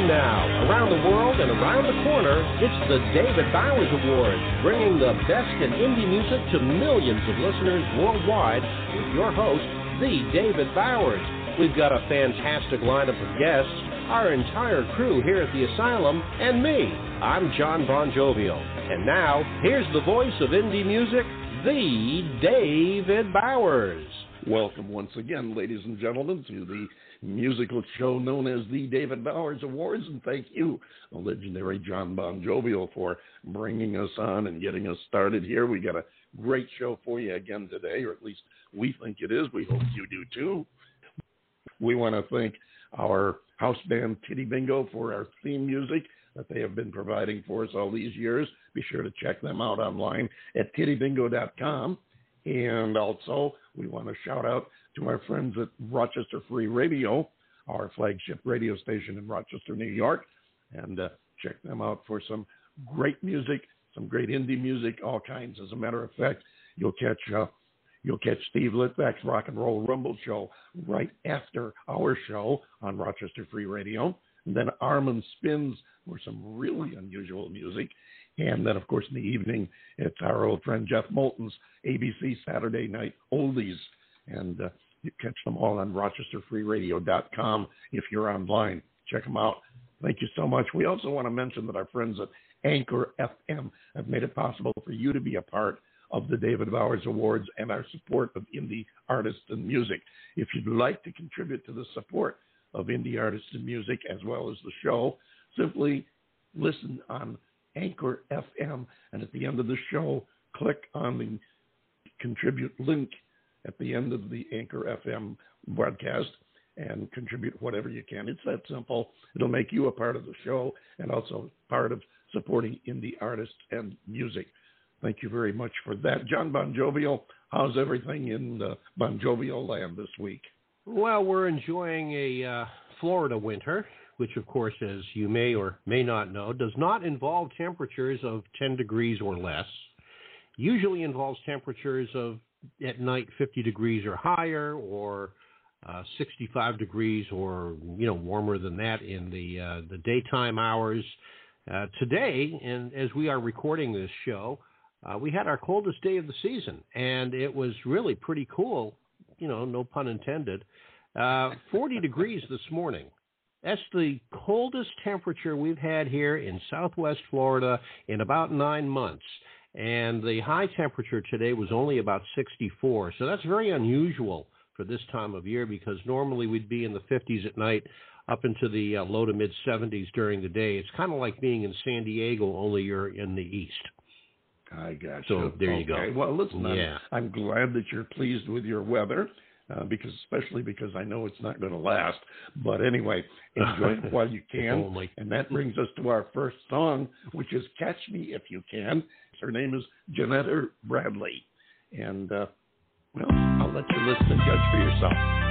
And now, around the world and around the corner, it's the David Bowers Awards, bringing the best in indie music to millions of listeners worldwide with your host, the David Bowers. We've got a fantastic lineup of guests, our entire crew here at the Asylum, and me. I'm John Bon Jovial. And now, here's the voice of indie music, the David Bowers. Welcome once again, ladies and gentlemen, to the musical show known as the David Bowers Awards. And thank you, the legendary John Bon Jovial, for bringing us on and getting us started here. We got a great show for you again today, or at least we think it is. We hope you do too. We want to thank our house band Titty Bingo for our theme music that they have been providing for us all these years. Be sure to check them out online at tittybingo.com. And also, we want to shout out to our friends at Rochester Free Radio, our flagship radio station in Rochester, New York, and uh, check them out for some great music, some great indie music, all kinds. As a matter of fact, you'll catch uh, you'll catch Steve Litvak's Rock and Roll Rumble show right after our show on Rochester Free Radio. And then Armin spins for some really unusual music. And then, of course, in the evening, it's our old friend Jeff Moulton's ABC Saturday Night Oldies and uh, you catch them all on RochesterFreeRadio.com if you're online. Check them out. Thank you so much. We also want to mention that our friends at Anchor FM have made it possible for you to be a part of the David Bowers Awards and our support of indie artists and music. If you'd like to contribute to the support of indie artists and music as well as the show, simply listen on Anchor FM and at the end of the show, click on the contribute link at the end of the Anchor FM broadcast and contribute whatever you can. It's that simple. It'll make you a part of the show and also part of supporting indie artists and music. Thank you very much for that. John Bon Jovial, how's everything in the Bon Jovial land this week? Well, we're enjoying a uh, Florida winter, which, of course, as you may or may not know, does not involve temperatures of 10 degrees or less. Usually involves temperatures of at night 50 degrees or higher, or uh, 65 degrees or you know warmer than that in the uh, the daytime hours. Uh, today, and as we are recording this show, uh, we had our coldest day of the season, and it was really pretty cool. You know, no pun intended. Uh, 40 degrees this morning. That's the coldest temperature we've had here in Southwest Florida in about nine months and the high temperature today was only about 64. So that's very unusual for this time of year because normally we'd be in the 50s at night up into the uh, low to mid 70s during the day. It's kind of like being in San Diego, only you're in the east. I got so you. there okay. you go. Well, listen, yeah. I'm, I'm glad that you're pleased with your weather. Uh, because especially because I know it's not going to last. But anyway, enjoy it while you can. Only. And that brings us to our first song, which is "Catch Me If You Can." Her name is Janetta Bradley. And, uh, well, I'll let you listen and judge for yourself.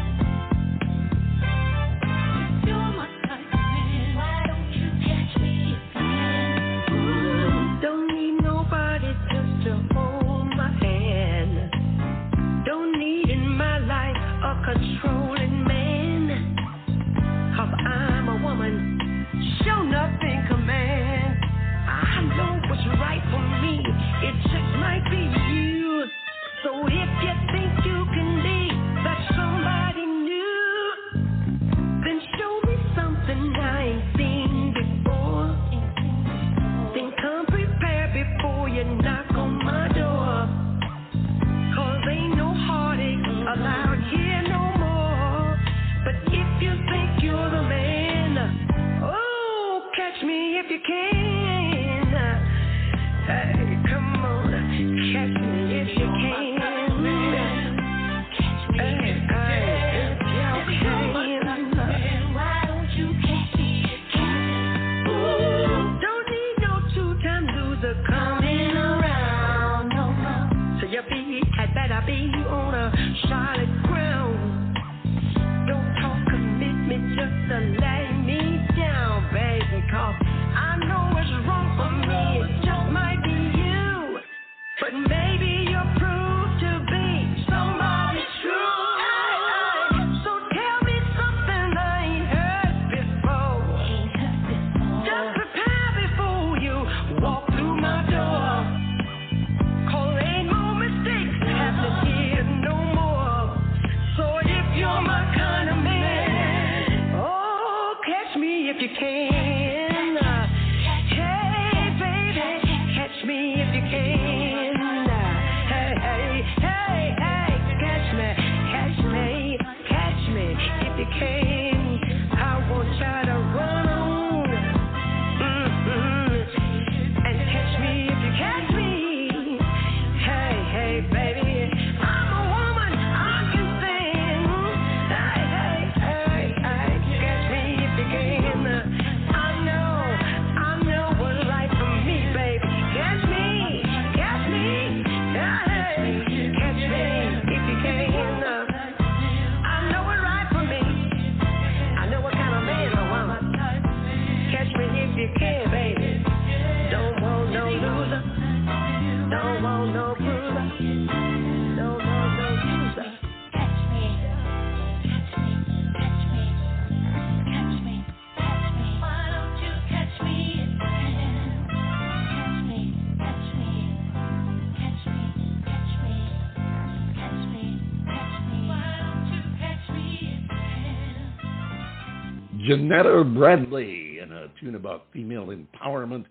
Janetta Bradley in a tune about female empowerment.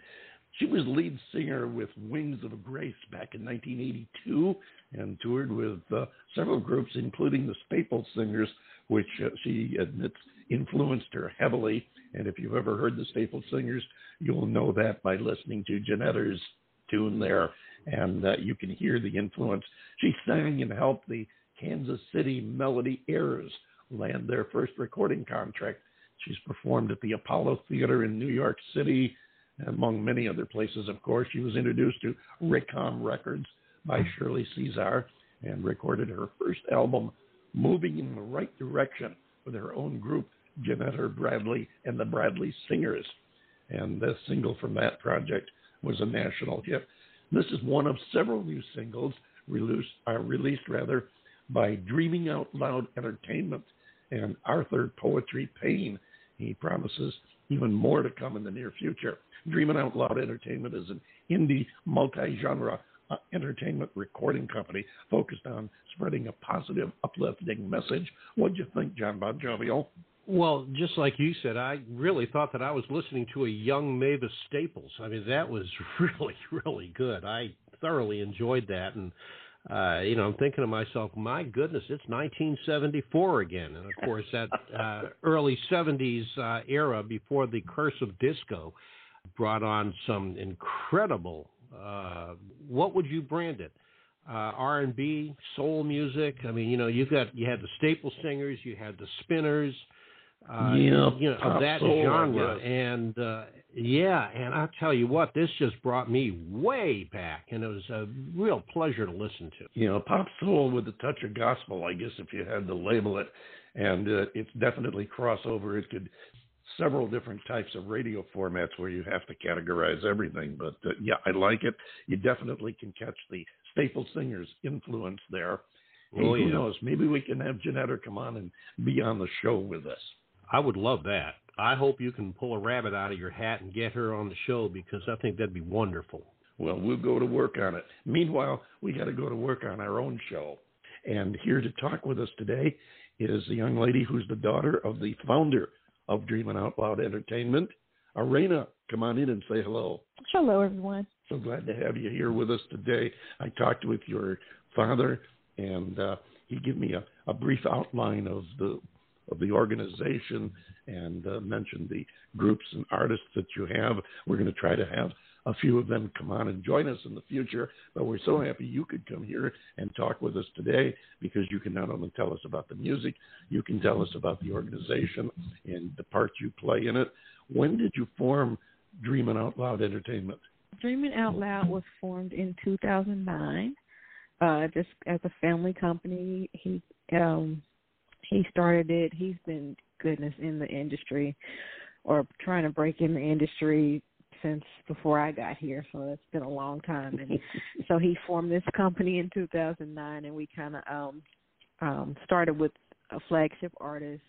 She was lead singer with Wings of Grace back in 1982 and toured with uh, several groups, including the Staple Singers, which uh, she admits influenced her heavily. And if you've ever heard the Staple Singers, you'll know that by listening to Janetta's tune there. And uh, you can hear the influence. She sang and helped the Kansas City Melody Airs land their first recording contract She's performed at the Apollo Theater in New York City, among many other places, of course. She was introduced to Ricom Records by Shirley Caesar and recorded her first album, Moving in the Right Direction, with her own group, Janetta Bradley and the Bradley Singers. And the single from that project was a national hit. This is one of several new singles released, uh, released rather, by Dreaming Out Loud Entertainment and Arthur Poetry Payne he promises even more to come in the near future. Dreaming Out Loud Entertainment is an indie, multi genre uh, entertainment recording company focused on spreading a positive, uplifting message. What'd you think, John Bon Jovial? Well, just like you said, I really thought that I was listening to a young Mavis Staples. I mean, that was really, really good. I thoroughly enjoyed that, and uh, you know, I'm thinking to myself, my goodness, it's 1974 again. And of course, that uh, early 70s uh, era before the curse of disco brought on some incredible, uh, what would you brand it? Uh, R&B, soul music. I mean, you know, you've got you had the staple singers, you had the spinners, uh, you know, of that genre. And uh, yeah, and I tell you what, this just brought me way back, and it was a real pleasure to listen to. You know, pop soul with a touch of gospel, I guess, if you had to label it, and uh, it's definitely crossover. It could several different types of radio formats where you have to categorize everything. But uh, yeah, I like it. You definitely can catch the staple singers influence there. Hey, oh, who yeah. knows? Maybe we can have Janetta come on and be on the show with us. I would love that. I hope you can pull a rabbit out of your hat and get her on the show because I think that'd be wonderful. Well, we'll go to work on it. Meanwhile, we got to go to work on our own show. And here to talk with us today is the young lady who's the daughter of the founder of Dreaming Out Loud Entertainment, Araina. Come on in and say hello. Hello, everyone. So glad to have you here with us today. I talked with your father, and uh, he gave me a, a brief outline of the of the organization and uh, mentioned the groups and artists that you have. We're going to try to have a few of them come on and join us in the future. But we're so happy you could come here and talk with us today because you can not only tell us about the music, you can tell us about the organization and the part you play in it. When did you form Dreaming Out Loud Entertainment? Dreaming Out Loud was formed in 2009, uh, just as a family company. He um, he started it. He's been goodness in the industry or trying to break in the industry since before I got here, so it's been a long time. And so he formed this company in 2009, and we kind of um, um, started with a flagship artist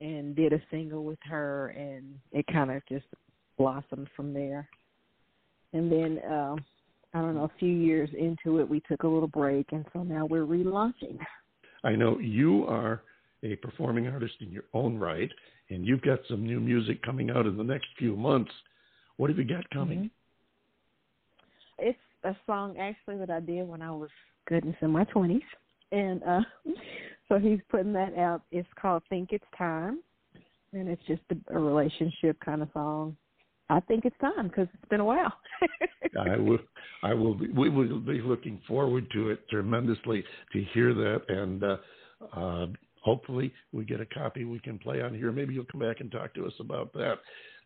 and did a single with her, and it kind of just blossomed from there. And then uh, I don't know, a few years into it, we took a little break, and so now we're relaunching. I know you are a performing artist in your own right, and you've got some new music coming out in the next few months. What have you got coming? Mm-hmm. It's a song actually that I did when I was goodness in my twenties, and uh so he's putting that out. It's called "Think It's Time," and it's just a, a relationship kind of song. I think it's time because it's been a while. I will. I will. Be, we will be looking forward to it tremendously to hear that, and uh, uh, hopefully we get a copy we can play on here. Maybe you'll come back and talk to us about that.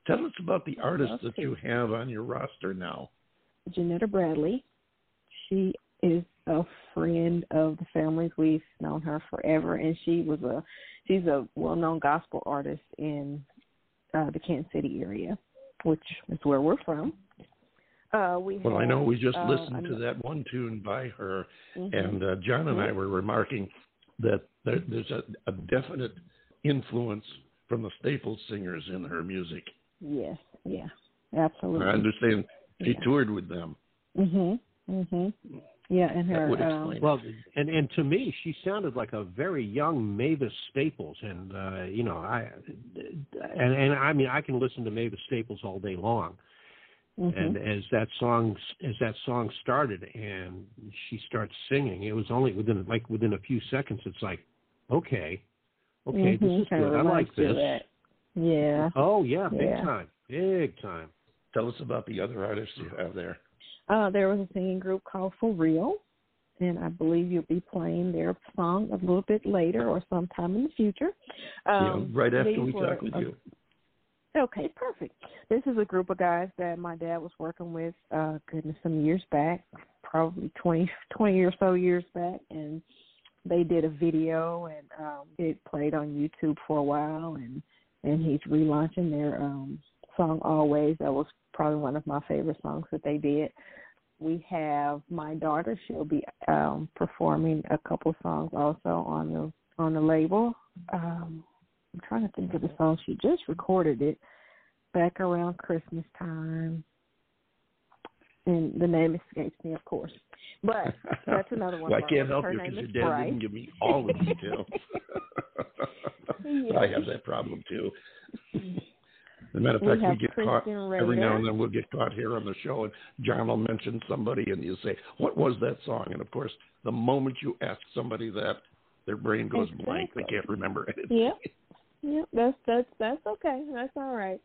Tell us about the artists that you have on your roster now. Janetta Bradley. She is a friend of the families. We've known her forever, and she was a she's a well-known gospel artist in uh, the Kansas City area, which is where we're from. Uh, we well, I know we just uh, listened to that one tune by her, mm-hmm. and uh, John and I were remarking that there, there's a, a definite influence from the Staples singers in her music. Yes, yeah, absolutely. I understand she Yeah. toured with them. Mhm. Mhm. Yeah, and her would um. Well, and and to me, she sounded like a very young Mavis Staples, and uh, you know, I and and I mean, I can listen to Mavis Staples all day long. mhm. And as that song as that song started, and she starts singing, it was only within like within a few seconds. It's like, okay, okay, Mhm, this is kinda good. I like reminds you of this. Yeah. Oh yeah, big Yeah. time, big time. Tell us about the other artists you have there. Uh, there was a singing group called For Real, and I believe you'll be playing their song a little bit later or sometime in the future. Um, yeah, right after we were talk with you. Okay, perfect. This is a group of guys that my dad was working with, uh, goodness, some years back, probably twenty, twenty or so years back, and they did a video and um it played on YouTube for a while and and he's relaunching their um song Always. That was probably one of my favorite songs that they did. We have my daughter, she'll be um performing a couple songs also on the on the label. Um I'm trying to think of the song. She just recorded it back around Christmas time. And the name escapes me, of course. But that's another one. well, I can't help Her you because your dad Bryce. didn't give me all the details. Yeah. I have that problem too. As a matter of fact, we have get caught Kristen every now and then. We'll get caught here on the show, and John will mention somebody, and you say, "What was that song?" And of course, the moment you ask somebody that, their brain goes blank. They can't remember anything. Yep. Yep. that's that's that's okay. That's all right.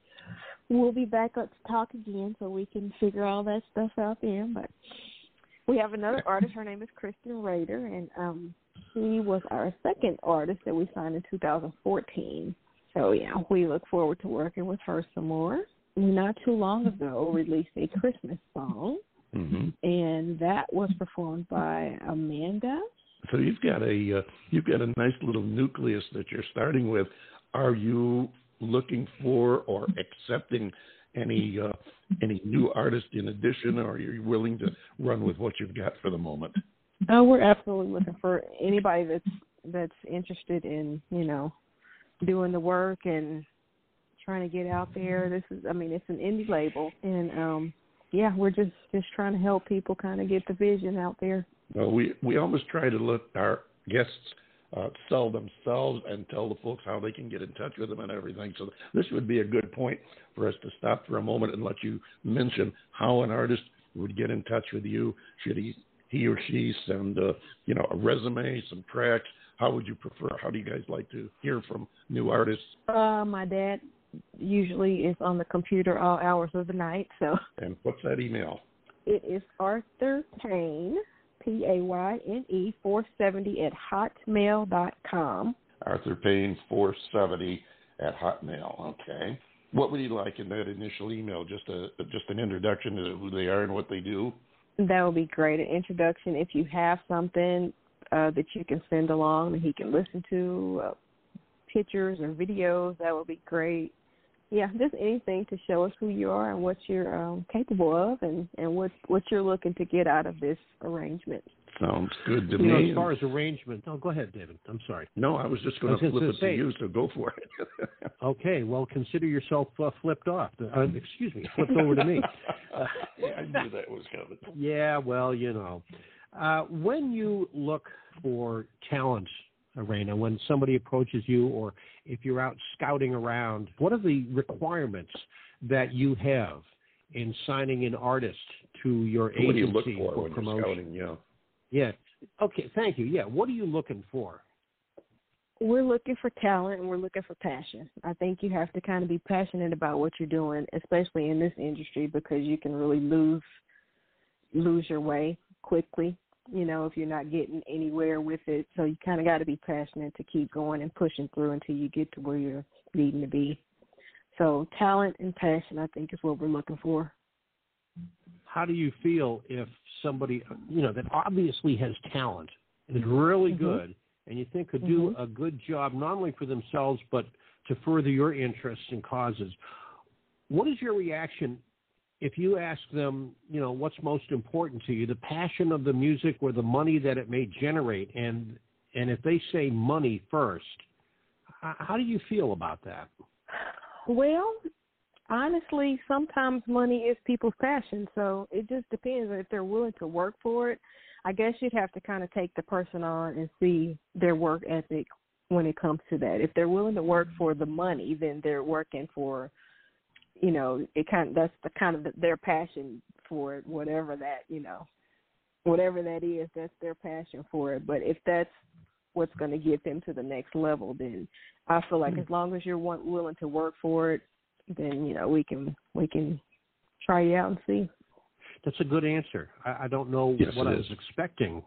We'll be back up to talk again so we can figure all that stuff out then. But we have another artist, her name is Kristen Rader and um she was our second artist that we signed in two thousand fourteen. So yeah, we look forward to working with her some more. We not too long ago released a Christmas song hmm and that was performed by Amanda. So you've got a uh, you've got a nice little nucleus that you're starting with. Are you looking for or accepting any uh, any new artist in addition, or are you willing to run with what you've got for the moment? Oh, we're absolutely looking for anybody that's that's interested in you know doing the work and trying to get out there. This is, I mean, it's an indie label, and um, yeah, we're just just trying to help people kind of get the vision out there. Well, we we almost try to let our guests uh, sell themselves and tell the folks how they can get in touch with them and everything. So this would be a good point for us to stop for a moment and let you mention how an artist would get in touch with you. Should he he or she send uh, you know a resume, some tracks? How would you prefer? How do you guys like to hear from new artists? Uh, my dad usually is on the computer all hours of the night, so And what's that email? it is Arthur Payne, P A Y N E, four seventy at hotmail dot com. Arthur Payne 470 at Hotmail. Okay. What would you like in that initial email? Just a just an introduction to who they are and what they do. That would be great. An introduction. If you have something uh, that you can send along that he can listen to, uh, pictures or videos, that would be great. Yeah, just anything to show us who you are and what you're um, capable of, and and what what you're looking to get out of this arrangement. Sounds good to You know, me. as far as arrangement, oh, go ahead, David. I'm sorry. no, I was just going to flip it say- to you, so go for it. Okay, well, consider yourself uh, flipped off. Uh, excuse me, flipped over to me. Uh, I knew that was coming. yeah, well, you know, uh, when you look for talent Araina, when somebody approaches you or if you're out scouting around, what are the requirements that you have in signing an artist to your agency what do you look for, for when promotion? you're scouting? Yeah. Yeah. Okay, thank you. Yeah, what are you looking for? We're looking for talent and we're looking for passion. I think you have to kind of be passionate about what you're doing, especially in this industry, because you can really lose lose your way quickly. You know, if you're not getting anywhere with it, so you kind of got to be passionate to keep going and pushing through until you get to where you're needing to be. So, talent and passion, I think, is what we're looking for. How do you feel if somebody, you know, that obviously has talent and is really Mhm. good, and you think could do Mhm. a good job not only for themselves but to further your interests and causes? What is your reaction if you ask them, you know, what's most important to you, the passion of the music or the money that it may generate, and and if they say money first, how do you feel about that? Well, honestly, sometimes money is people's passion, so it just depends if they're willing to work for it. I guess you'd have to kind of take the person on and see their work ethic when it comes to that. If they're willing to work for the money, then they're working for, you know, it kind of that's the kind of their passion for it, whatever that you know, whatever that is, that's their passion for it. But if that's what's going to get them to the next level, then I feel like as long as you're want, willing to work for it, then you know we can we can try you out and see. That's a good answer. I, I don't know Yes, what it I is. was expecting,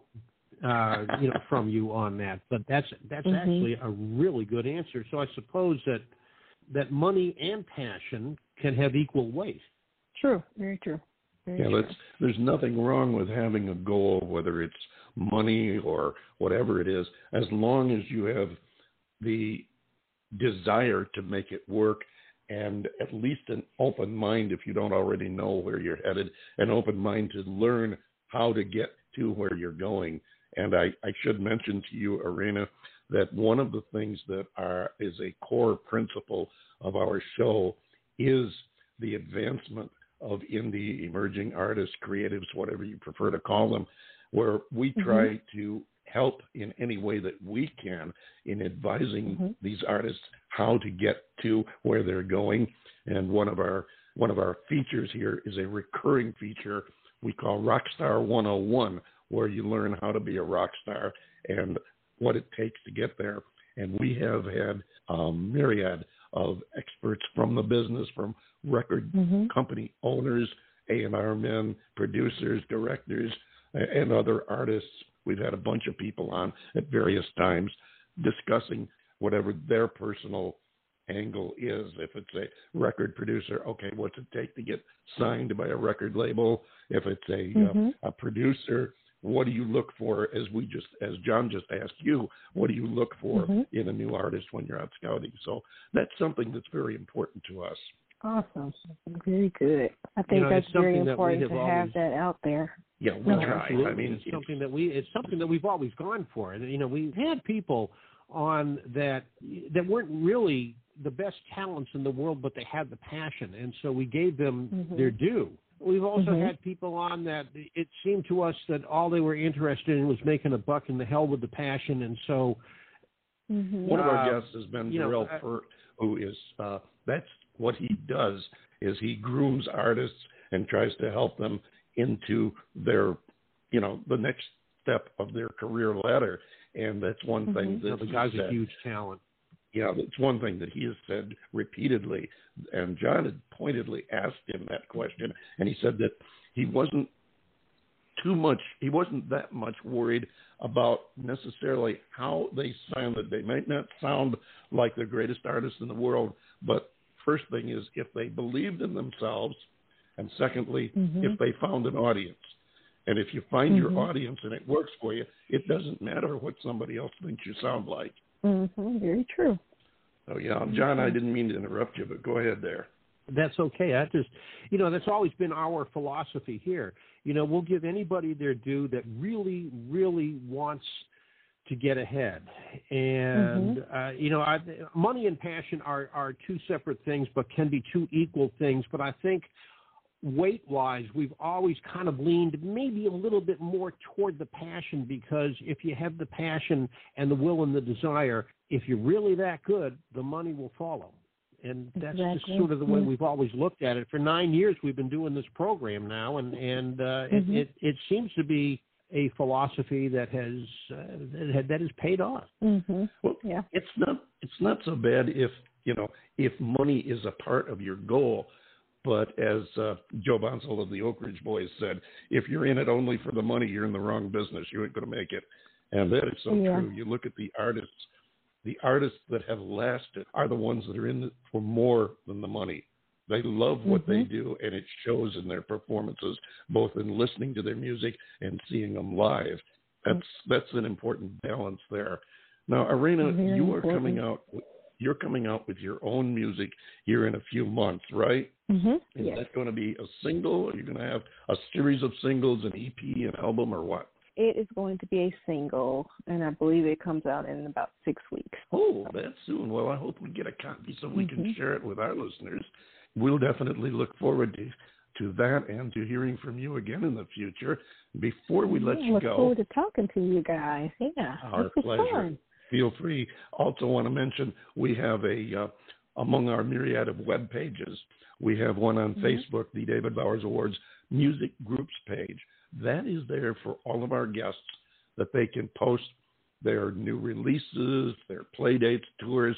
uh, you know, from you on that, but that's that's Mhm. actually a really good answer. So I suppose that that money and passion can have equal weight. True, very true. Very Yeah, true. that's, there's nothing wrong with having a goal, whether it's money or whatever it is, as long as you have the desire to make it work and at least an open mind if you don't already know where you're headed, an open mind to learn how to get to where you're going. And I, I should mention to you, Araina, that one of the things that are is a core principle of our show is the advancement of indie emerging artists, creatives, whatever you prefer to call them, where we try to help in any way that we can in advising Mhm. these artists how to get to where they're going. And one of our one of our features here is a recurring feature we call Rockstar 101, where you learn how to be a rock star and what it takes to get there. And we have had a myriad of experts from the business, from record Mhm. company owners, A&R men, producers, directors, and other artists. We've had a bunch of people on at various times discussing whatever their personal angle is. If it's a record producer, okay, what's it take to get signed by a record label? If it's a Mhm. uh, a producer, what do you look for? As we just, as John just asked you, what do you look for Mhm. in a new artist when you're out scouting? So that's something that's very important to us. Awesome. Very good. I think know, that's very something that we important have to have that out there. Yeah, we No, try. Absolutely. I mean, it's something that we it's something that we've always gone for. And you know, we've had people on that that weren't really the best talents in the world, but they had the passion, and so we gave them Mhm. their due. We've also Mhm. had people on that it seemed to us that all they were interested in was making a buck and the hell with the passion, and so Mhm. One of our Uh, guests has been you know, Darrell I- Furt, who is uh, that's what he does is he grooms artists and tries to help them into their you know the next step of their career ladder. And that's one thing Mhm. you know, that the he guy's a huge talent. Yeah, that's one thing that he has said repeatedly. And John had pointedly asked him that question, and he said that he wasn't too much, he wasn't that much worried about necessarily how they sounded. They might not sound like the greatest artists in the world, but first thing is if they believed in themselves, and secondly, Mhm. if they found an audience. And if you find your Mhm. audience and it works for you, it doesn't matter what somebody else thinks you sound like. Mhm. Very true. Oh yeah, John, I didn't mean to interrupt you, but go ahead there. That's okay. That just, you know, that's always been our philosophy here. You know, we'll give anybody their due that really, really wants to get ahead. And uh, you know, I, money and passion are are two separate things, but can be two equal things. But I think weight wise, we've always kind of leaned maybe a little bit more toward the passion because if you have the passion and the will and the desire, if you're really that good, the money will follow. And that's Exactly. just sort of the way we've always looked at it. For nine years, we've been doing this program now, and and uh, Mhm. it, it it seems to be a philosophy that has uh, that, that has paid off. Mhm. Well, Yeah. it's not it's not so bad if you know if money is a part of your goal but as uh, joe bonsall of the oak ridge boys said if you're in it only for the money you're in the wrong business. You ain't going to make it. And that is so Yeah. true. You look at the artists the artists that have lasted are the ones that are in it for more than the money. They love what they Mhm. do and it shows in their performances both in listening to their music and seeing them live. That's that's an important balance there. Now Araina Very you are important. coming out you're coming out with your own music here in a few months right Mhm. is Yes. that going to be a single are you going to have a series of singles an ep an album or what It is going to be a single, and I believe it comes out in about six weeks. Oh, that's soon. Well, I hope we get a copy so we can Mhm. share it with our listeners. We'll definitely look forward to, to that and to hearing from you again in the future. Before we let Yeah, you look go, look forward to talking to you guys. Yeah, Our pleasure. fun. Feel free. Also, want to mention we have a uh, among our myriad of web pages, we have one on Mhm. Facebook, the David Bowers Awards Music Groups page. That is there for all of our guests that they can post their new releases, their play dates, tours,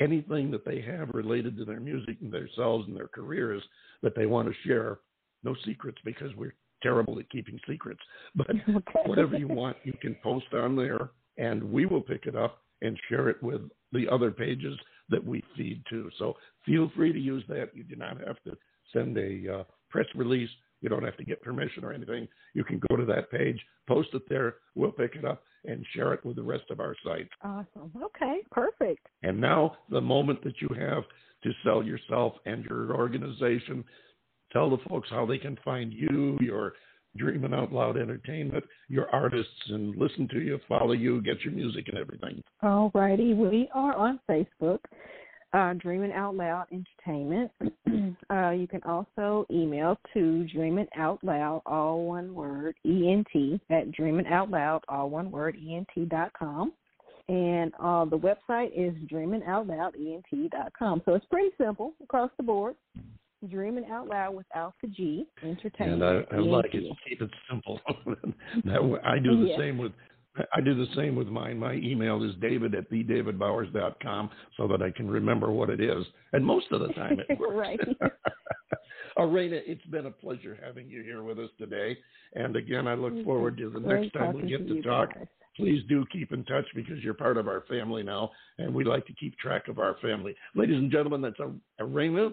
anything that they have related to their music and themselves and their careers that they want to share. No secrets because we're terrible at keeping secrets. But Okay. whatever you want, you can post on there, and we will pick it up and share it with the other pages that we feed to. So feel free to use that. You do not have to send a uh, press release. You don't have to get permission or anything. You can go to that page, post it there. We'll pick it up and share it with the rest of our site. Awesome. Okay, perfect. And now, the moment that you have to sell yourself and your organization, tell the folks how they can find you, your Dreaming Out Loud Entertainment, your artists, and listen to you, follow you, get your music and everything. All righty. We are on Facebook, uh, Dreaming Out Loud Entertainment. uh, you can also email to Dreaming Out Loud, all one word, ENT, at Dreaming Out Loud, all one word, ENT dot com. And uh, the website is dreaminoutloudent.com. So it's pretty simple across the board. Dreaming Out Loud without the G, Entertainment. And I, I like it. Keep it simple. that I do the Yeah. same with. I do the same with mine. My email is david at thedavidbowers.com so that I can remember what it is. And most of the time it works. Right. Araina, it's been a pleasure having you here with us today. And again, I look forward to the Great next time we get to you talk. guys. Please do keep in touch because you're part of our family now, and we like to keep track of our family. Ladies and gentlemen, that's Araina,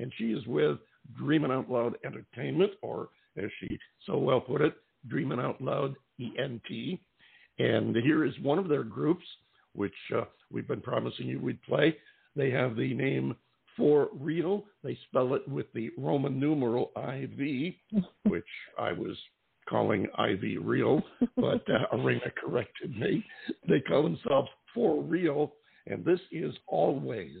and she is with Dreaming Out Loud Entertainment, or as she so well put it, Dreaming Out Loud ENT. And here is one of their groups, which uh, we've been promising you we'd play. They have the name For Real. They spell it with the Roman numeral IV, which I was calling IV Real, but uh, Araina corrected me. They call themselves For Real, and this is Always.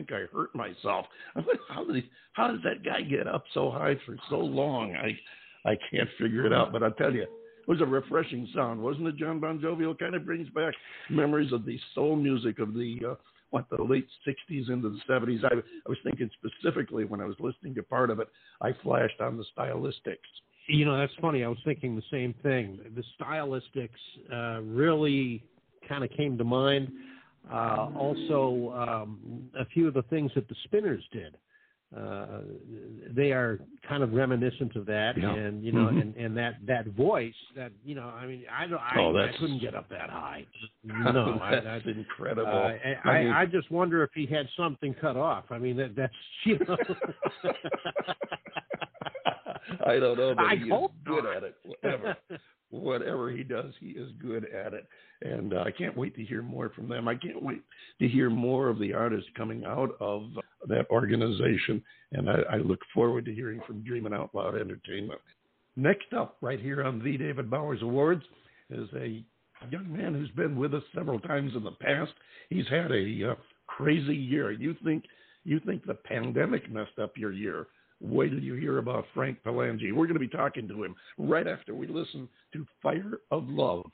Think I hurt myself. I was like, how did he, how does that guy get up so high for so long? I I can't figure it out. But I tell you, it was a refreshing sound, wasn't it, John Bon Jovi? Kind of brings back memories of the soul music of the uh, what the late '60s into the '70s. I, I was thinking specifically when I was listening to part of it, I flashed on the stylistics. You know, that's funny. I was thinking the same thing. The stylistics uh, really kind of came to mind. Uh, also, um, a few of the things that the Spinners did. Uh, they are kind of reminiscent of that, Yeah. and you know, Mhm. and, and that that voice that you know, I mean, I don't, I, Oh, I couldn't get up that high. No, that's I, incredible. uh, I, I mean- I, I just wonder if he had something cut off. I mean, that that's you know. I don't know, but I he is hope good not. at it. Whatever, whatever he does, he is good at it. And uh, I can't wait to hear more from them. I can't wait to hear more of the artists coming out of that organization. And I, I look forward to hearing from Dreaming Out Loud Entertainment. Next up, right here on the David Bowers Awards, is a young man who's been with us several times in the past. He's had a uh, crazy year. You think you think the pandemic messed up your year? Wait till you hear about Frank Palangi. We're going to be talking to him right after we listen to Fire of Love.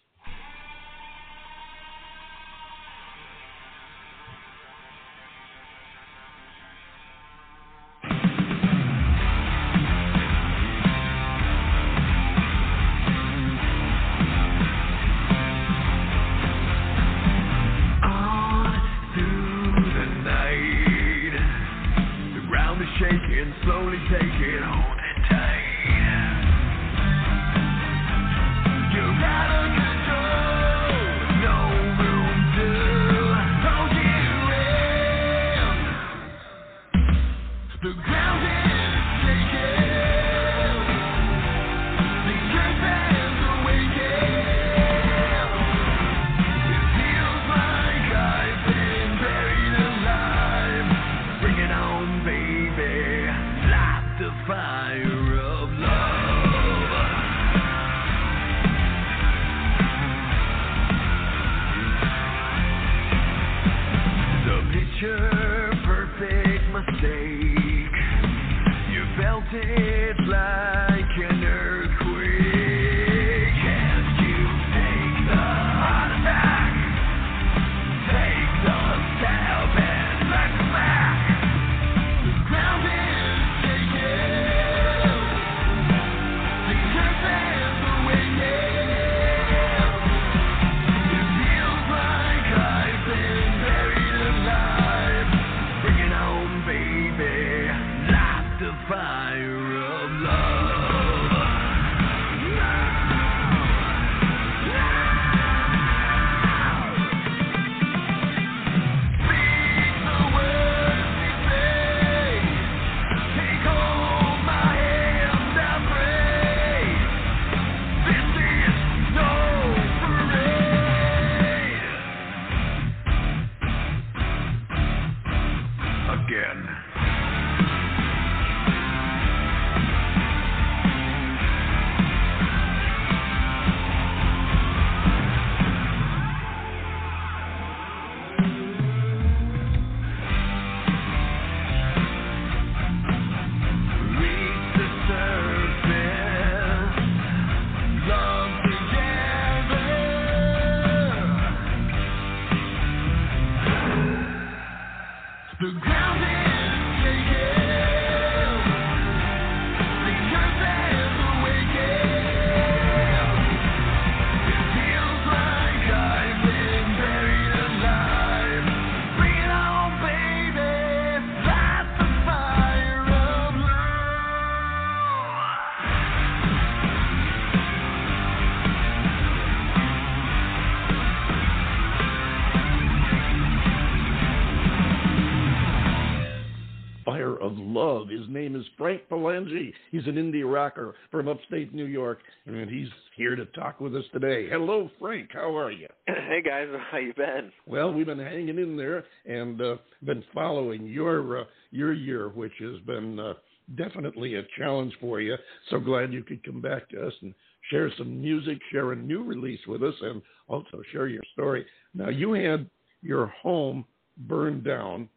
Frank Palangi. He's an indie rocker from upstate New York, and he's here to talk with us today. Hello, Frank. How are you? Hey guys, how you been? Well, we've been hanging in there and uh, been following your uh, your year, which has been uh, definitely a challenge for you. So glad you could come back to us and share some music, share a new release with us, and also share your story. Now, you had your home burned down,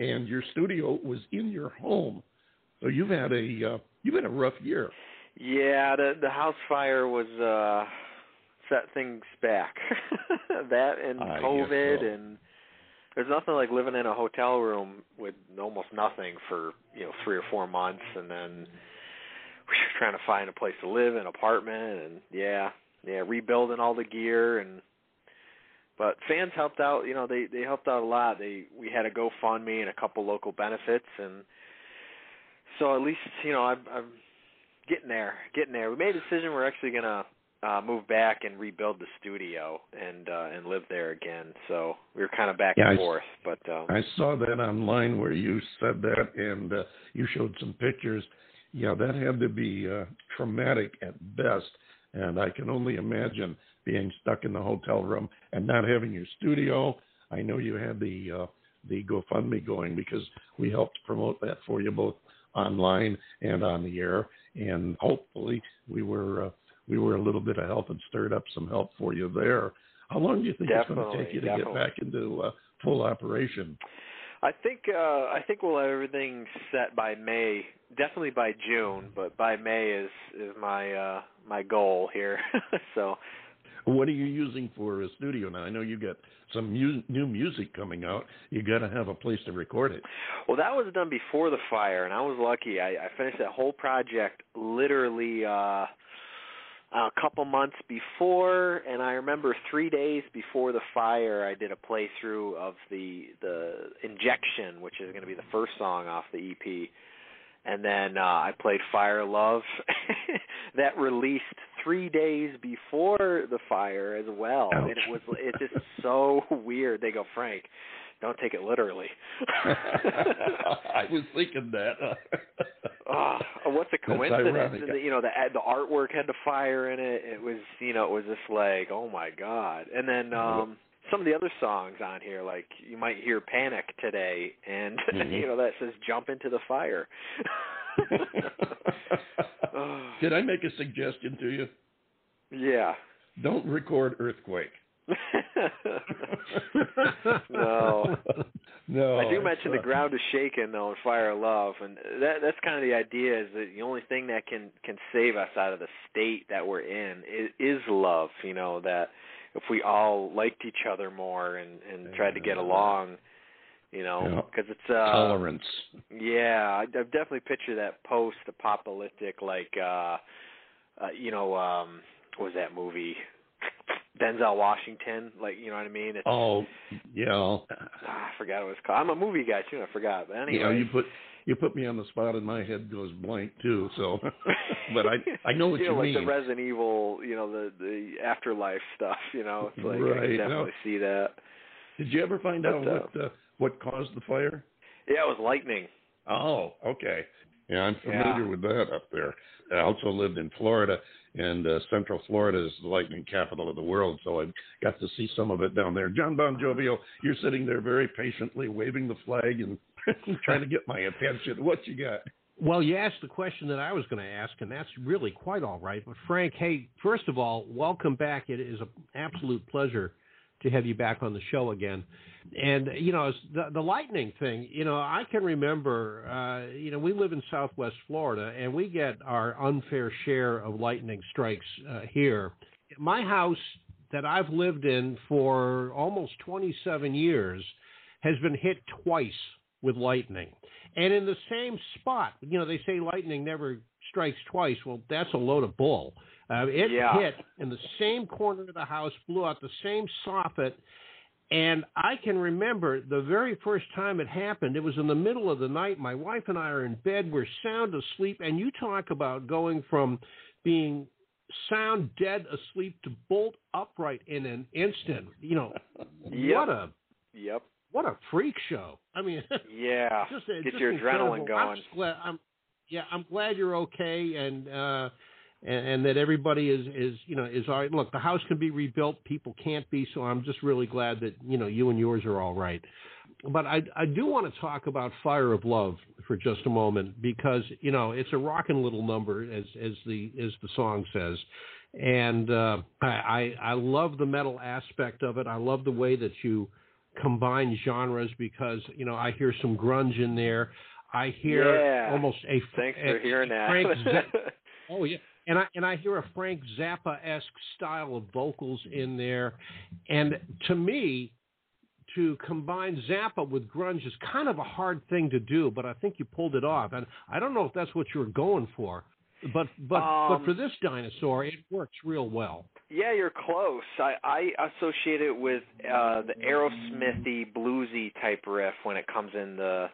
and your studio was in your home, so you've had a uh, you've had a rough year. Yeah, the the house fire was uh set things back. that and I COVID so. and there's nothing like living in a hotel room with almost nothing for, you know, 3 or 4 months and then we were trying to find a place to live, an apartment and yeah, yeah, rebuilding all the gear and but fans helped out, you know, they they helped out a lot. They we had a GoFundMe and a couple local benefits and so at least, you know, I'm I'm getting there, getting there. We made a decision we're actually going to uh move back and rebuild the studio and uh and live there again. So we were kind of back Yeah, and I- forth, but um I saw that online where you said that, and uh, you showed some pictures. Yeah, that had to be uh, traumatic at best, and I can only imagine being stuck in the hotel room and not having your studio. I know you had the uh, the GoFundMe going because we helped promote that for you both online and on the air, and hopefully we were uh, we were a little bit of help and stirred up some help for you there. How long do you think it's going to take you to definitely. get back into uh, full operation? I think uh I think we'll have everything set by May. Definitely by June, but by May is is my uh my goal here. so What are you using for a studio now? I know you got some mu- new music coming out. You got to have a place to record it. Well, that was done before the fire, and I was lucky. I, I finished that whole project literally uh, a couple months before, and I remember three days before the fire, I did a playthrough of the the injection, which is going to be the first song off the EP. And then uh, I played Fire Love, that released three days before the fire as well, and it was it's just so weird. They go, Frank, don't take it literally. I was thinking that. Oh, what's a coincidence? the, you know, the the artwork had the fire in it. It was, you know, it was just like, oh my god. And then um some of the other songs on here, like you might hear "Panic" today, and Mhm. you know that says "Jump into the fire." Did I make a suggestion to you? yeah. Don't record Earthquake. no. no. I do mention the ground is shaken though in Fire of Love, and that that's kind of the idea is that the only thing that can can save us out of the state that we're in is, is love. You know that if we all liked each other more and and tried to get along, you know, Yeah. because it's uh Tolerance. yeah, I, I definitely picture that post-apocalyptic, like, uh, uh, you know, um, what was that movie? Denzel Washington, like, you know what I mean? It's, Oh, yeah. ah, I forgot what it was called. I'm a movie guy too. I forgot. But anyway, You know, you put you put me on the spot, and my head goes blank too. So, but I I know what you you, know, like mean. the Resident Evil, you know, the the afterlife stuff. You know, it's like I can definitely see that. Did you ever find But, out what uh, what caused the fire? Yeah, it was lightning. Oh, okay. Yeah, I'm familiar Yeah. with that up there. I also lived in Florida, and uh, Central Florida is the lightning capital of the world, so I got to see some of it down there. John Bon Jovial, you're sitting there very patiently waving the flag and trying to get my attention. What you got? Well, you asked the question that I was going to ask, and that's really quite all right. But Frank, hey, first of all, welcome back. It is an absolute pleasure to have you back on the show again. And you know, the the lightning thing. You know, I can remember. Uh, you know, we live in Southwest Florida, and we get our unfair share of lightning strikes uh, here. My house that I've lived in for almost 27 years has been hit twice with lightning and in the same spot. You know, they say lightning never strikes twice. Well, that's a load of bull. Uh, it Yeah. hit in the same corner of the house, blew out the same soffit, and I can remember the very first time it happened. It was in the middle of the night. My wife and I are in bed. We're sound asleep, and you talk about going from being sound dead asleep to bolt upright in an instant. You know, Yep. what a Yep. what a freak show. I mean, Yeah. just, Get just your incredible. adrenaline going. I'm just glad. I'm, yeah, I'm glad you're okay, and uh, and, and that everybody is is you know is all right. Look, the house can be rebuilt. People can't be. So I'm just really glad that you know you and yours are all right. But I I do want to talk about Fire of Love for just a moment because you know it's a rocking little number as as the as the song says. And uh, I, I love the metal aspect of it. I love the way that you combine genres because you know I hear some grunge in there. I hear Yeah. almost a Thanks a- for hearing that. Frank Zappa, oh yeah, and I and I hear a Frank Zappa esque style of vocals in there, and to me, to combine Zappa with grunge is kind of a hard thing to do, but I think you pulled it off, and I don't know if that's what you were going for, but but Um, but for this dinosaur, it works real well. Yeah, you're close. I, I associate it with uh the Aerosmithy bluesy type riff when it comes in the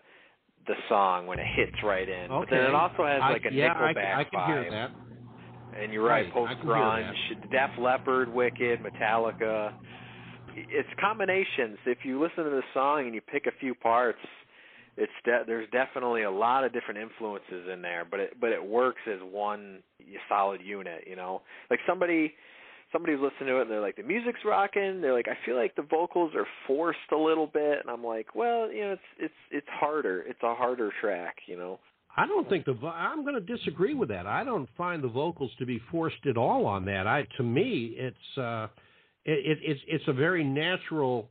the song when it hits right in. But then it also has like a yeah, Nickelback I can vibe. hear that. And you're right, Right, post I grunge, Def Leppard, Wicked, Metallica. It's combinations. If you listen to the song and you pick a few parts, it's de- there's definitely a lot of different influences in there, but it but it works as one solid unit. You know, like somebody somebody's listening to it and they're like the music's rocking. They're like I feel like the vocals are forced a little bit, and I'm like, well, you know, it's it's it's harder. It's a harder track. You know. I don't think the vo- I'm going to disagree with that. I don't find the vocals to be forced at all on that. I to me it's uh it, it it's it's a very natural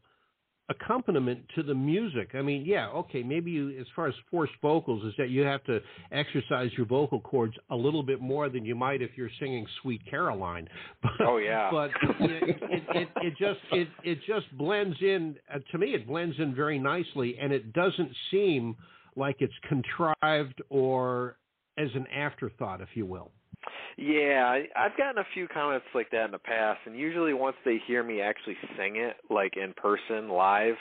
accompaniment to the music. I mean, yeah, okay, maybe you as far as forced vocals is that you have to exercise your vocal cords a little bit more than you might if you're singing Sweet Caroline. But, Oh, yeah. But it, it, it, it just it it just blends in uh, to me it blends in very nicely and it doesn't seem like it's contrived or as an afterthought, if you will. Yeah, I, I've gotten a few comments like that in the past, and usually once they hear me actually sing it, like in person, live,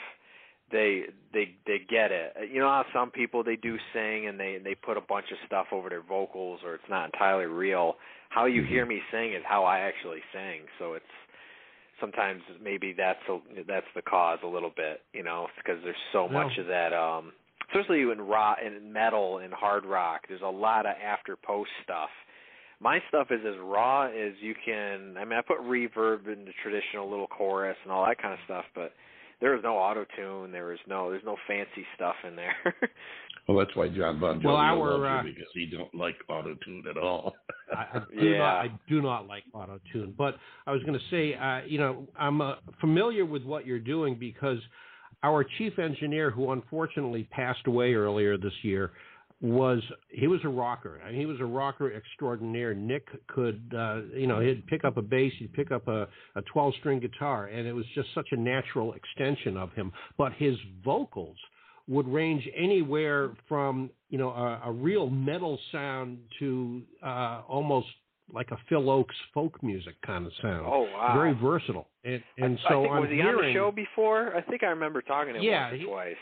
they they they get it. You know how some people they do sing and they they put a bunch of stuff over their vocals, or it's not entirely real. How you hear me sing is how I actually sing. So it's sometimes maybe that's a, that's the cause a little bit, you know, because there's so Well- much of that. um Especially in rock and metal and hard rock, there's a lot of after post stuff my stuff is as raw as you can. I mean, I put reverb in the traditional little chorus and all that kind of stuff, but there is no auto tune. There is no there's no fancy stuff in there. Well, that's why John Bon Jovi Well, our, loves you uh, because he don't like auto tune at all. I, I do Yeah. not. I do not like auto tune. But I was going to say, uh, you know, I'm uh, familiar with what you're doing because our chief engineer, who unfortunately passed away earlier this year, was he was a rocker. I mean, he was a rocker extraordinaire. Nick could, uh, you know, he'd pick up a bass, he'd pick up a, a 12 string guitar, and it was just such a natural extension of him. But his vocals would range anywhere from you know a, a real metal sound to uh, almost like a Phil Ochs folk music kind of sound. oh wow! Very versatile. And and I so think, I'm he hearing, on the show before? I think I remember talking to him Yeah, once or he- twice.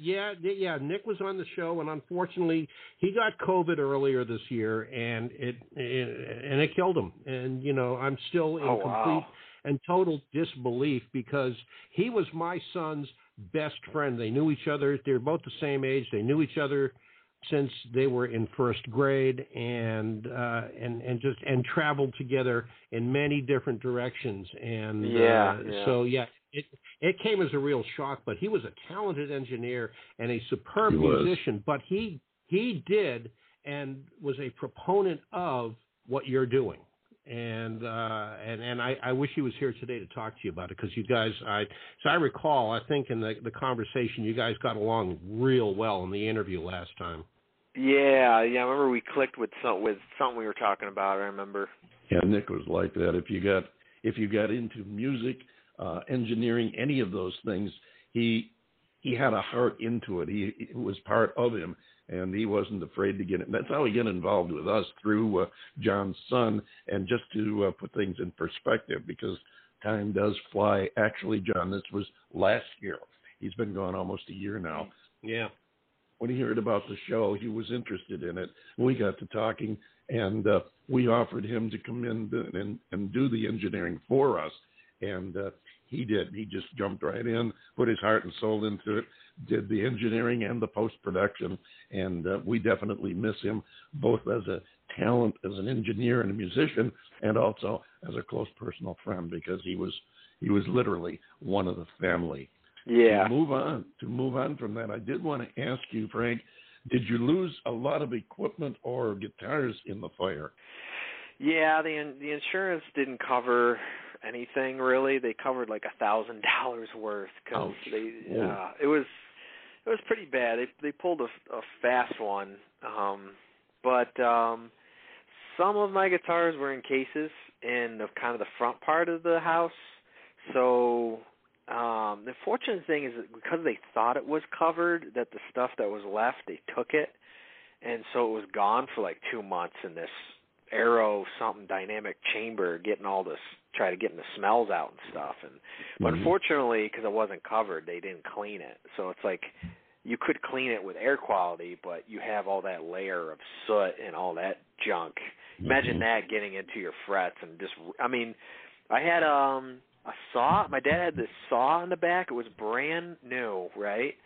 Yeah, yeah. Nick was on the show, and unfortunately, he got COVID earlier this year, and it, it and it killed him. And you know, I'm still in Oh, complete wow. and total disbelief because he was my son's best friend. They knew each other. They're both the same age. They knew each other since they were in first grade, and uh, and and just and traveled together in many different directions. And Yeah, uh, yeah. so yeah, it it came as a real shock. But he was a talented engineer and a superb He was. musician. But he he did and was a proponent of what you're doing and uh, and and I, I wish he was here today to talk to you about it because you guys, I so I recall, I think in the the conversation, you guys got along real well in the interview last time. Yeah, yeah. I remember we clicked with some with something we were talking about. I remember. Yeah, Nick was like that. If you got if you got into music, uh, engineering, any of those things, he he had a heart into it. He it was part of him, and he wasn't afraid to get it. That's how he got involved with us through uh, John's son, and just to uh, put things in perspective, because time does fly. Actually, John, this was last year. He's been gone almost a year now Yeah. when he heard about the show, he was interested in it. We got to talking, and uh, we offered him to come in and, and do the engineering for us. and uh, he did. He just jumped right in, put his heart and soul into it, did the engineering and the post production, and uh, we definitely miss him both as a talent, as an engineer and a musician, and also as a close personal friend because he was he was literally one of the family. Yeah. To move on, to move on from that, I did want to ask you, Frank, did you lose a lot of equipment or guitars in the fire? Yeah, the the insurance didn't cover anything really. They covered like a thousand dollars worth because they uh, it was it was pretty bad. They they pulled a, a fast one, um, but um, some of my guitars were in cases in the kind of the front part of the house. So um, the fortunate thing is that because they thought it was covered, that the stuff that was left they took it, and so it was gone for like two months in this aero something dynamic chamber, getting all this try to getting the smells out and stuff. And but Mhm. unfortunately, because it wasn't covered, they didn't clean it. So it's like you could clean it with air quality, but you have all that layer of soot and all that junk. Imagine Mhm. that getting into your frets and just I mean, I had um a saw. My dad had this saw in the back. It was brand new, right?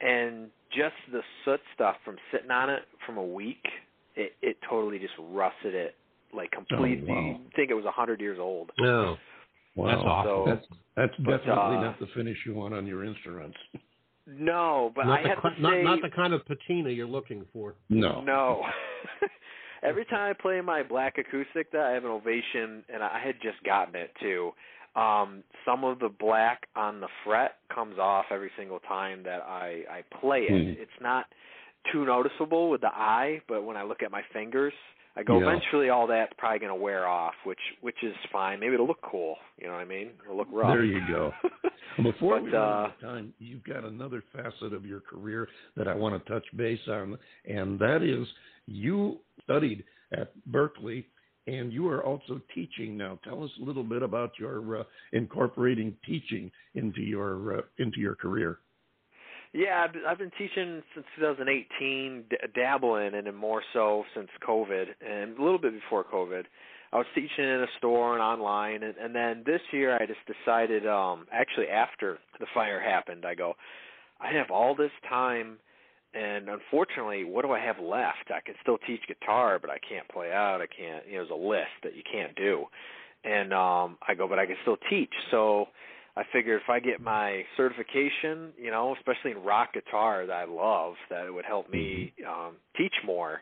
And just the soot stuff from sitting on it from a week, it it totally just rusted it like completely. wow. You'd think it was a hundred years old. No, Wow. that's awful. So- That's that's But, definitely uh, not the finish you want on your instruments. No, but not, I the, have to ki- not, say not the kind of patina you're looking for. No. No. Every time I play my black acoustic, that I have an ovation, and I had just gotten it too. Um, some of the black on the fret comes off every single time that I I play it. Hmm. It's not too noticeable with the eye, but when I look at my fingers, I go Yeah. eventually all that's probably going to wear off, which which is fine. Maybe it'll look cool. You know what I mean? It'll look rough. There you go. Before we But, run uh, out of time, you've got another facet of your career that I want to touch base on, and that is you studied at Berklee and you are also teaching now. Tell us a little bit about your uh, incorporating teaching into your uh, into your career. Yeah, I've been- teaching since 2018, d- dabbling, and then more so since COVID, and a little bit before COVID. I was teaching in a store and online, and, and then this year I just decided, um, actually after the fire happened, I go, I have all this time, and unfortunately, what do I have left? I can still teach guitar, but I can't play out. I can't. You know, there's a list that you can't do, and um, I go, but I can still teach. So I figured if I get my certification, you know, especially in rock guitar that I love, that it would help me um teach more.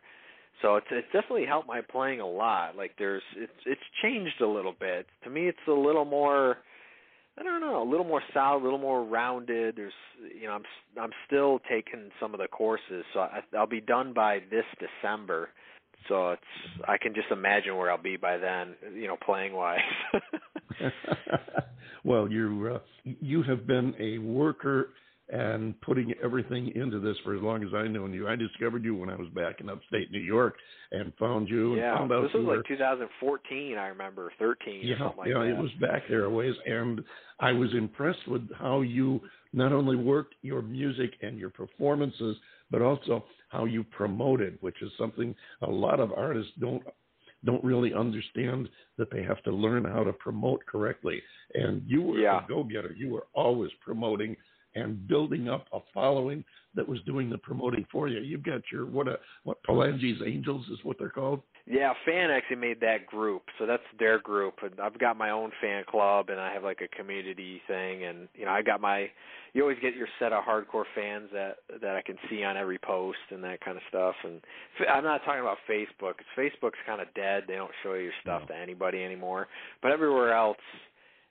So it's it's definitely helped my playing a lot. Like there's it's it's changed a little bit. To me it's a little more I don't know, a little more solid, a little more rounded. There's you know, I'm I'm still taking some of the courses. So I I'll be done by this December. So it's I can just imagine where I'll be by then, you know, playing wise. well, you uh, you have been a worker and putting everything into this for as long as I known you. I discovered you when I was back in upstate New York and found you and Yeah, found out this was like 2014. I remember 13 yeah, or something like yeah, that. it was back there a ways, and I was impressed with how you not only worked your music and your performances, but also how you promote it, which is something a lot of artists don't don't really understand that they have to learn how to promote correctly. And you were Yeah. a go-getter. You were always promoting and building up a following that was doing the promoting for you. You've got your what a what Palangi's Angels is what they're called. Yeah, fan actually made that group, so that's their group. And I've got my own fan club, and I have like a community thing, and you know, I got my. You always get your set of hardcore fans that that I can see on every post and that kind of stuff. And I'm not talking about Facebook. Facebook's kind of dead. They don't show your stuff to anybody anymore. But everywhere else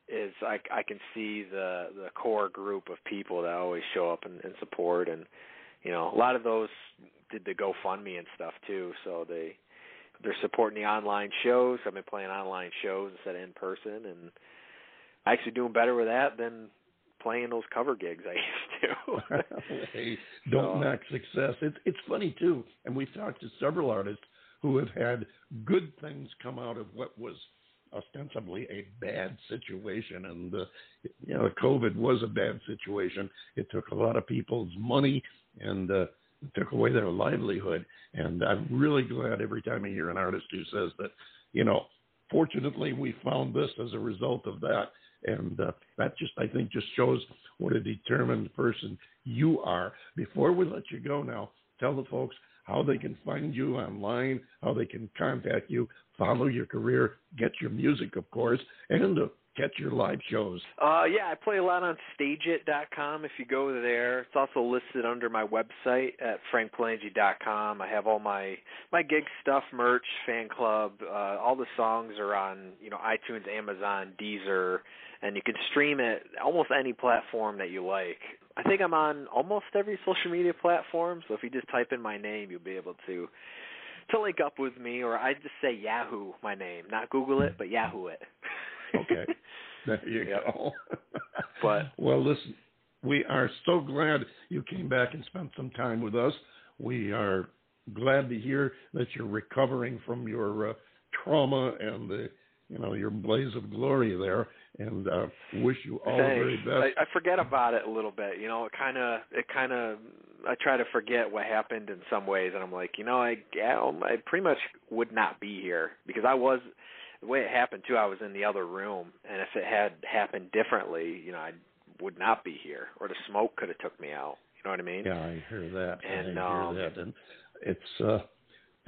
is I I can see the the core group of people that always show up and, and support, and you know, a lot of those did the GoFundMe and stuff too. So they they're supporting the online shows. I've been playing online shows instead of in person, and actually doing better with that than playing those cover gigs I used to. hey, don't So- knock success. It's it's funny too, and we've talked to several artists who have had good things come out of what was ostensibly a bad situation, and uh, you know, COVID was a bad situation. It took a lot of people's money and uh, took away their livelihood. And I'm really glad every time I hear an artist who says that, you know, fortunately we found this as a result of that. and uh, that just I think just shows what a determined person you are. Before we let you go now, tell the folks how they can find you online, how they can contact you, follow your career, get your music, of course, and uh, catch your live shows. Uh, yeah, I play a lot on StageIt.com. If you go there, it's also listed under my website at frankpalangi.com. I have all my my gig stuff, merch, fan club. Uh, all the songs are on you know iTunes, Amazon, Deezer, and you can stream it almost any platform that you like. I think I'm on almost every social media platform. So if you just type in my name, you'll be able to to link up with me, or I just say Yahoo my name, not Google it, but Yahoo it. Okay. There you Yep. go. But- well, listen, we are so glad you came back and spent some time with us. We are glad to hear that you're recovering from your uh, trauma and the, you know, your blaze of glory there, and uh, wish you all the very best. I, I forget about it a little bit. You know, it kind of, it kind of, I try to forget what happened in some ways, and I'm like, you know, I, I pretty much would not be here because I was, the way it happened too. I was in the other room, and if it had happened differently, you know, I would not be here, or the smoke could have took me out. You know what I mean? Yeah, I hear that. And, I um, hear that, and it's uh,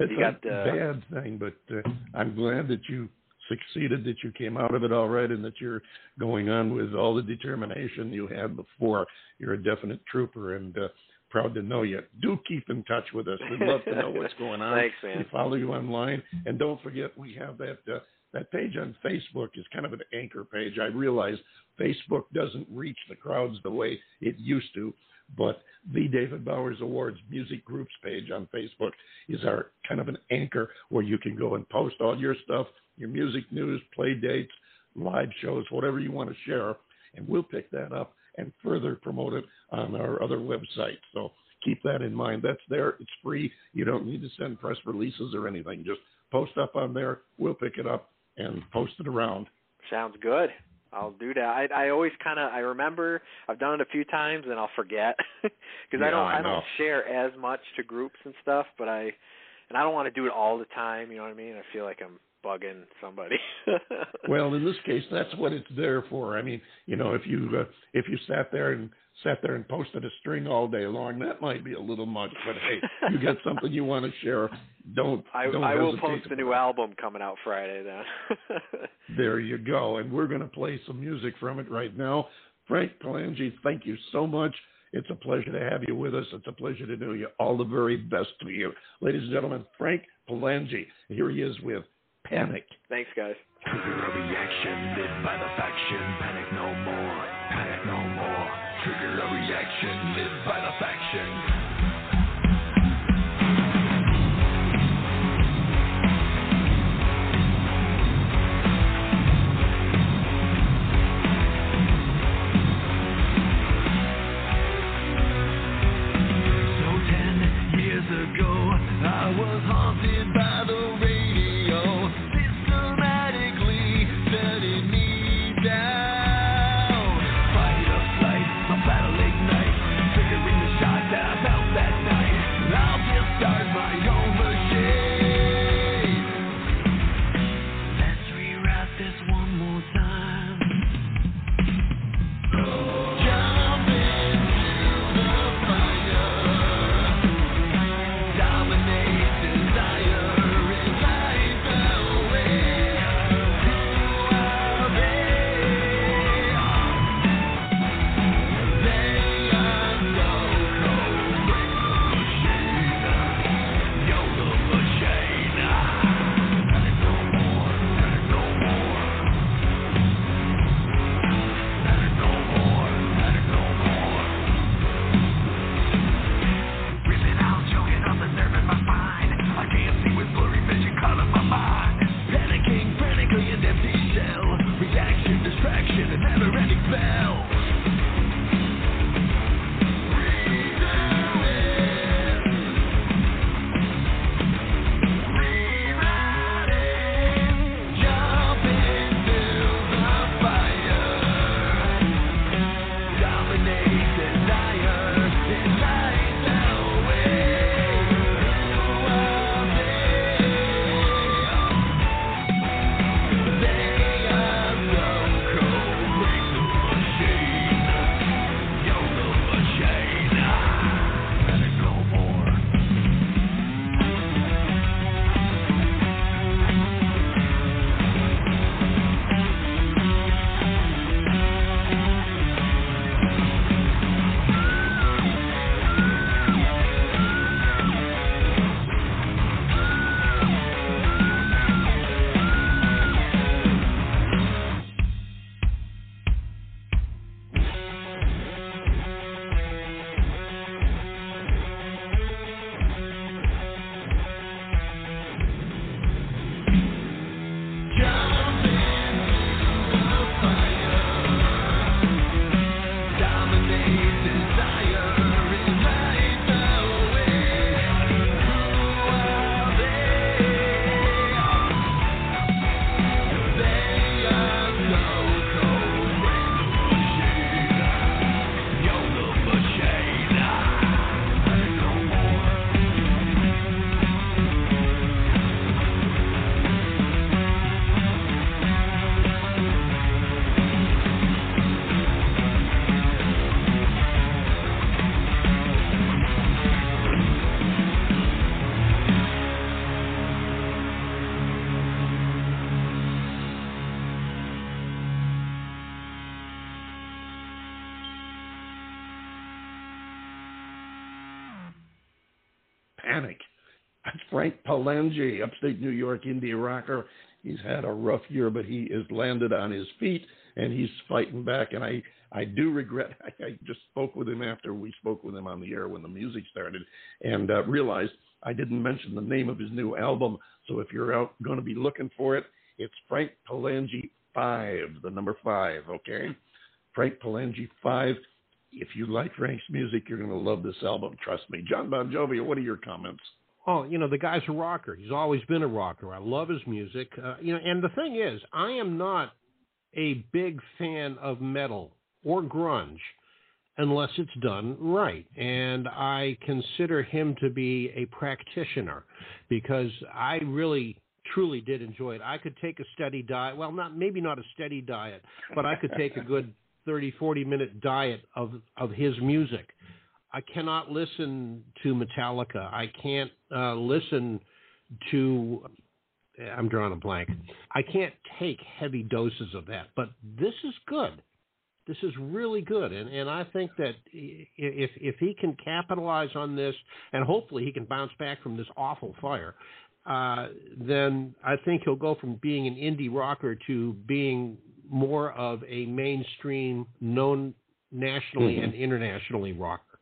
it's a uh, bad thing, but uh, I'm glad that you succeeded, that you came out of it all right, and that you're going on with all the determination you had before. You're a definite trooper, and uh, proud to know you. Do keep in touch with us. We'd love to know what's going on. Thanks, man. We follow you online, and don't forget we have that. Uh, that page on Facebook is kind of an anchor page. I realize Facebook doesn't reach the crowds the way it used to, but the David Bowers Awards Music Groups page on Facebook is our kind of an anchor where you can go and post all your stuff, your music news, play dates, live shows, whatever you want to share, and we'll pick that up and further promote it on our other website. So keep that in mind. That's there. It's free. You don't need to send press releases or anything. Just post up on there. We'll pick it up and post it around. Sounds good. I'll do that. I I always kind of I remember I've done it a few times and I'll forget because Yeah, I don't I I, don't share as much to groups and stuff, but I and I don't want to do it all the time. You know what I mean? I feel like I'm bugging somebody. Well, in this case, that's what it's there for. I mean, you know, if you uh, if you sat there and sat there and posted a string all day long, that might be a little much. But hey, you got something you want to share, don't I don't I will post a new it. album coming out Friday then. There you go. And we're going to play some music from it right now. Frank Palangi, thank you so much. It's a pleasure to have you with us. It's a pleasure to know you. All the very best to you. Ladies and gentlemen, Frank Palangi. Here he is with Panic. Thanks guys. Trigger a reaction, live by the faction, panic no more, panic no more. Trigger a reaction, live by the faction. Panic. Frank Palangi, upstate New York indie rocker. He's had a rough year, but he is landed on his feet and he's fighting back. And I, I do regret. I, I just spoke with him after we spoke with him on the air when the music started, and uh, realized I didn't mention the name of his new album. So if you're out going to be looking for it, it's Frank Palangi Five, the number five. Okay, Frank Palangi Five. If you like Frank's music, you're going to love this album. Trust me. John Bon Jovi, what are your comments? Oh, you know, the guy's a rocker. He's always been a rocker. I love his music. Uh, you know, and the thing is, I am not a big fan of metal or grunge unless it's done right. And I consider him to be a practitioner because I really truly did enjoy it. I could take a steady diet, well not maybe not a steady diet, but I could take a good 30 40 minute diet of of his music. I cannot listen to Metallica. I can't uh, listen to I'm drawing a blank. I can't take heavy doses of that, but this is good. This is really good, and and I think that if if he can capitalize on this, and hopefully he can bounce back from this awful fire, uh, then I think he'll go from being an indie rocker to being more of a mainstream, known nationally Mhm. and internationally rocker.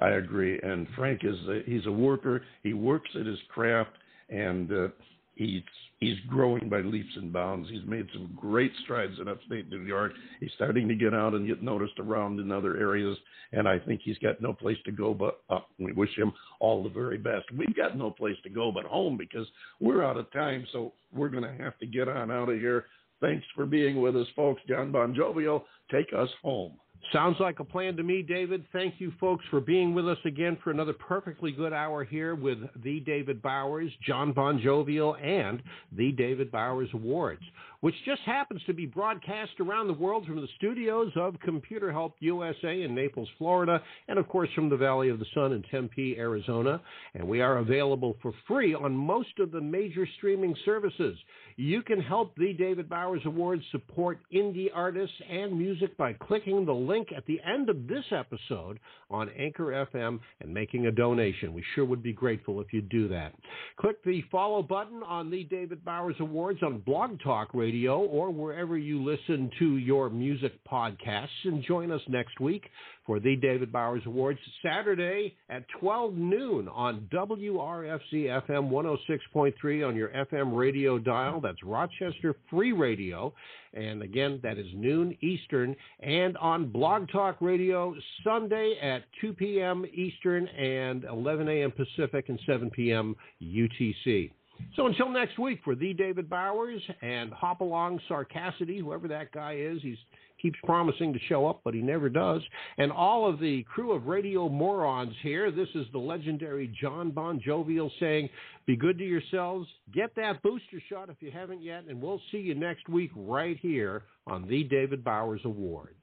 I agree. And Frank is a, he's a worker. He works at his craft, and uh, he's he's growing by leaps and bounds. He's made some great strides in upstate New York. He's starting to get out and get noticed around in other areas, and I think he's got no place to go but up. We wish him all the very best. We've got no place to go but home because we're out of time, so we're going to have to get on out of here. Thanks for being with us, folks. John Bon Jovial, take us home. Sounds like a plan to me, David. Thank you, folks, for being with us again for another perfectly good hour here with the David Bowers, John Bon Jovial, and the David Bowers Awards, which just happens to be broadcast around the world from the studios of Computer Help USA in Naples, Florida, and of course from the Valley of the Sun in Tempe, Arizona. And we are available for free on most of the major streaming services. You can help the David Bowers Awards support indie artists and music by clicking the link at the end of this episode on Anchor FM and making a donation. We sure would be grateful if you do that. Click the follow button on the David Bowers Awards on Blog Talk Radio or wherever you listen to your music podcasts and join us next week for the David Bowers Awards Saturday at 12 noon on WRFC FM 106.3 on your FM radio dial. That's Rochester Free Radio. And again, that is noon Eastern. And on Blog Talk Radio Sunday at 2 p.m. Eastern and 11 a.m. Pacific and 7 p.m. UTC. So until next week for the David Bowers and Hop Along Sarcassity, whoever that guy is, he keeps promising to show up, but he never does. And all of the crew of radio morons here, this is the legendary John Bon Jovial saying, be good to yourselves, get that booster shot if you haven't yet, and we'll see you next week right here on the David Bowers Awards.